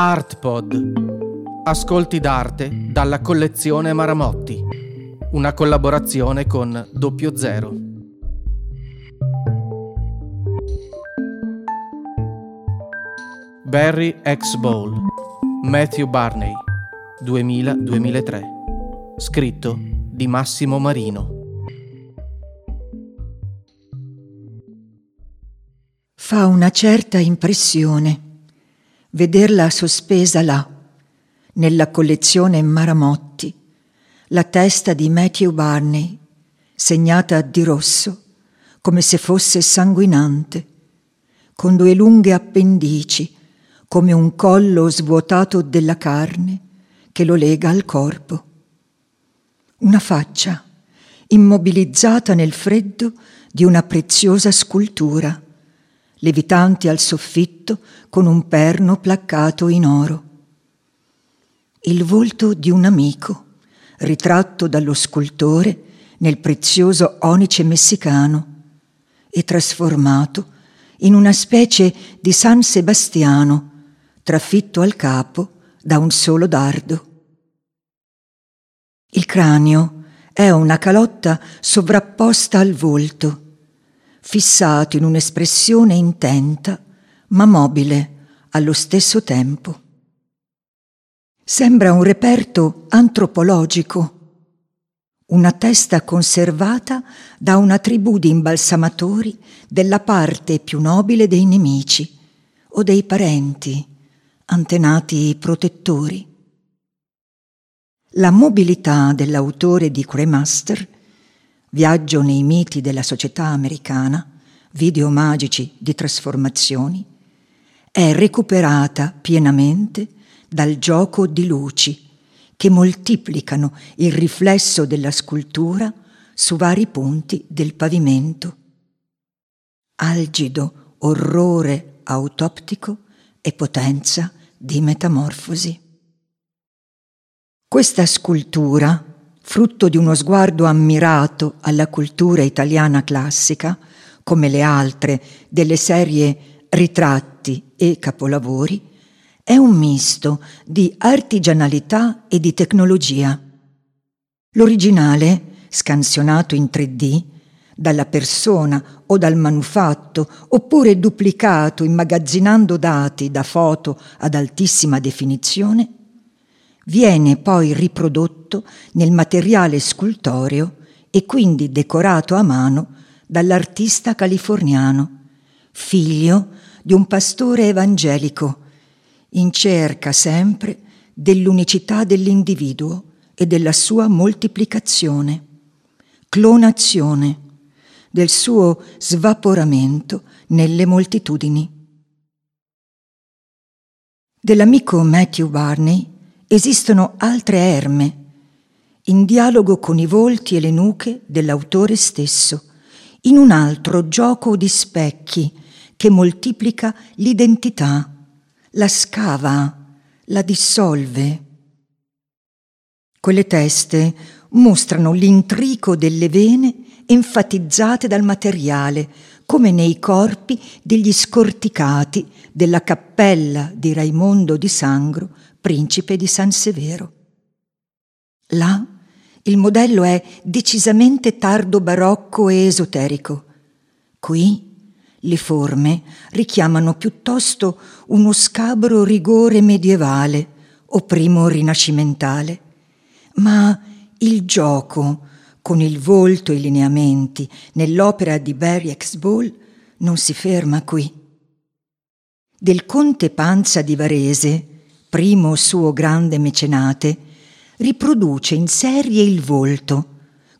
ArtPod. Ascolti d'arte dalla collezione Maramotti. Una collaborazione con Doppio Zero. Barry X Ball. Matthew Barney. 2000-2003. Scritto di Massimo Marino. Fa una certa impressione vederla sospesa là, nella collezione Maramotti, la testa di Matthew Barney, segnata di rosso, come se fosse sanguinante, con due lunghe appendici, come un collo svuotato della carne che lo lega al corpo. Una faccia immobilizzata nel freddo di una preziosa scultura levitanti al soffitto con un perno placcato in oro. Il volto di un amico, ritratto dallo scultore nel prezioso onice messicano e trasformato in una specie di San Sebastiano, trafitto al capo da un solo dardo. Il cranio è una calotta sovrapposta al volto fissato in un'espressione intenta, ma mobile allo stesso tempo. Sembra un reperto antropologico, una testa conservata da una tribù di imbalsamatori della parte più nobile dei nemici o dei parenti, antenati protettori. La mobilità dell'autore di Cremaster Viaggio nei miti della società americana, video magici di trasformazioni, è recuperata pienamente dal gioco di luci che moltiplicano il riflesso della scultura su vari punti del pavimento. Algido orrore autoptico e potenza di metamorfosi. Questa scultura frutto di uno sguardo ammirato alla cultura italiana classica, come le altre delle serie Ritratti e Capolavori, è un misto di artigianalità e di tecnologia. L'originale, scansionato in 3D, dalla persona o dal manufatto, oppure duplicato immagazzinando dati da foto ad altissima definizione, viene poi riprodotto nel materiale scultoreo e quindi decorato a mano dall'artista californiano, figlio di un pastore evangelico, in cerca sempre dell'unicità dell'individuo e della sua moltiplicazione, clonazione, del suo svaporamento nelle moltitudini. Dell'amico Matthew Barney esistono altre erme, in dialogo con i volti e le nuche dell'autore stesso, in un altro gioco di specchi che moltiplica l'identità, la scava, la dissolve. Quelle teste mostrano l'intrico delle vene enfatizzate dal materiale, come nei corpi degli scorticati della cappella di Raimondo di Sangro principe di San Severo. Là il modello è decisamente tardo barocco e esoterico. Qui le forme richiamano piuttosto uno scabro rigore medievale o primo rinascimentale, ma il gioco con il volto e i lineamenti nell'opera di Barry X. Ball non si ferma qui. Del conte Panza di Varese, primo suo grande mecenate, riproduce in serie il volto,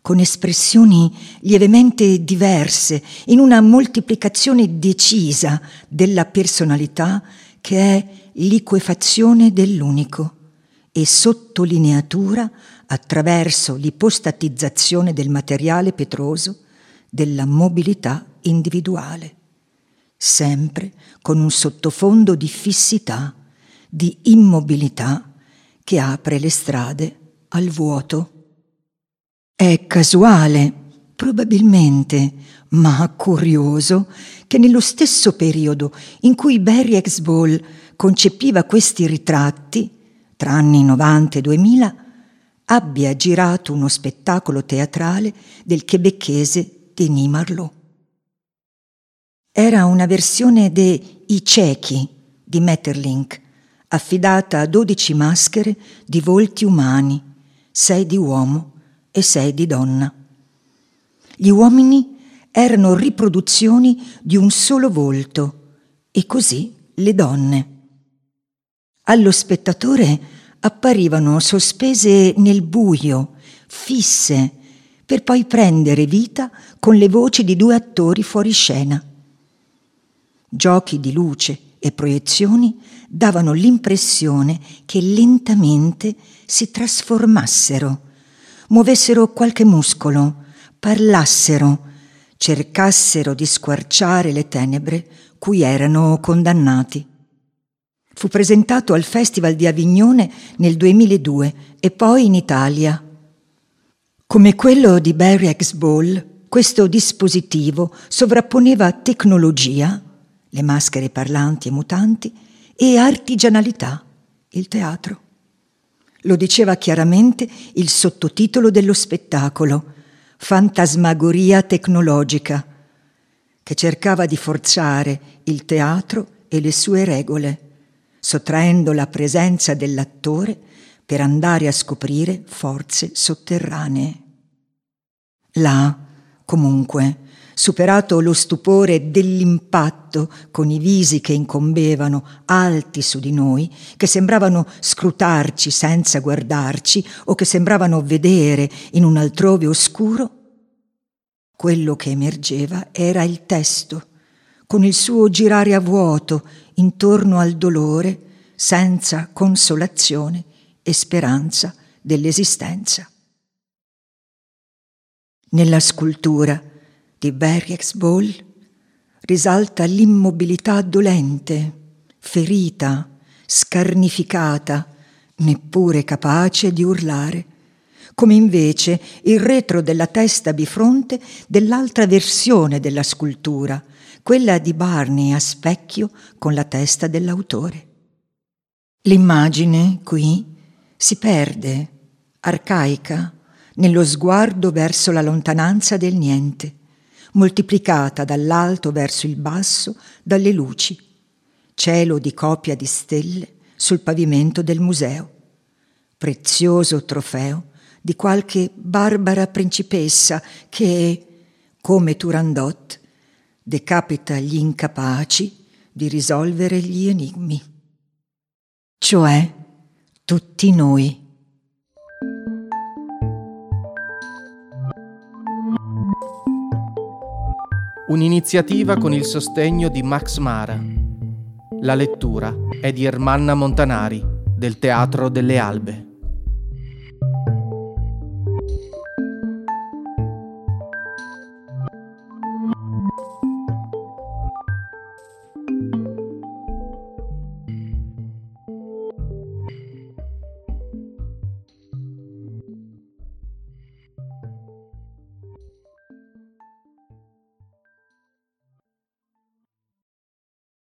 con espressioni lievemente diverse, in una moltiplicazione decisa della personalità che è liquefazione dell'unico e sottolineatura attraverso l'ipostatizzazione del materiale petroso della mobilità individuale, sempre con un sottofondo di fissità di immobilità che apre le strade al vuoto. È casuale, probabilmente, ma curioso, che nello stesso periodo in cui Barry X. Concepiva questi ritratti, tra anni 90 e 2000, abbia girato uno spettacolo teatrale del quebecchese Denis Marlot. Era una versione de I ciechi di Metterlink, affidata a dodici maschere di volti umani, sei di uomo e sei di donna. Gli uomini erano riproduzioni di un solo volto e così le donne. Allo spettatore apparivano sospese nel buio, fisse, per poi prendere vita con le voci di due attori fuori scena. Giochi di luce e proiezioni davano l'impressione che lentamente si trasformassero, muovessero qualche muscolo, parlassero, cercassero di squarciare le tenebre cui erano condannati. Fu presentato al Festival di Avignone nel 2002 e poi in Italia. Come quello di Barry X Ball, questo dispositivo sovrapponeva tecnologia, le maschere parlanti e mutanti, e artigianalità, il teatro. Lo diceva chiaramente il sottotitolo dello spettacolo, Fantasmagoria tecnologica, che cercava di forzare il teatro e le sue regole, sottraendo la presenza dell'attore per andare a scoprire forze sotterranee. Là, comunque, superato lo stupore dell'impatto con i visi che incombevano alti su di noi, che sembravano scrutarci senza guardarci o che sembravano vedere in un altrove oscuro, quello che emergeva era il testo, con il suo girare a vuoto intorno al dolore, senza consolazione e speranza dell'esistenza. Nella scultura di Berriex Ball risalta l'immobilità dolente, ferita, scarnificata, neppure capace di urlare, come invece il retro della testa bifronte dell'altra versione della scultura, quella di Barney a specchio con la testa dell'autore. L'immagine qui si perde, arcaica, nello sguardo verso la lontananza del niente moltiplicata dall'alto verso il basso dalle luci, cielo di copia di stelle sul pavimento del museo, prezioso trofeo di qualche barbara principessa che, come Turandot, decapita gli incapaci di risolvere gli enigmi, cioè tutti noi. Un'iniziativa con il sostegno di Max Mara. La lettura è di Ermanna Montanari, del Teatro delle Albe.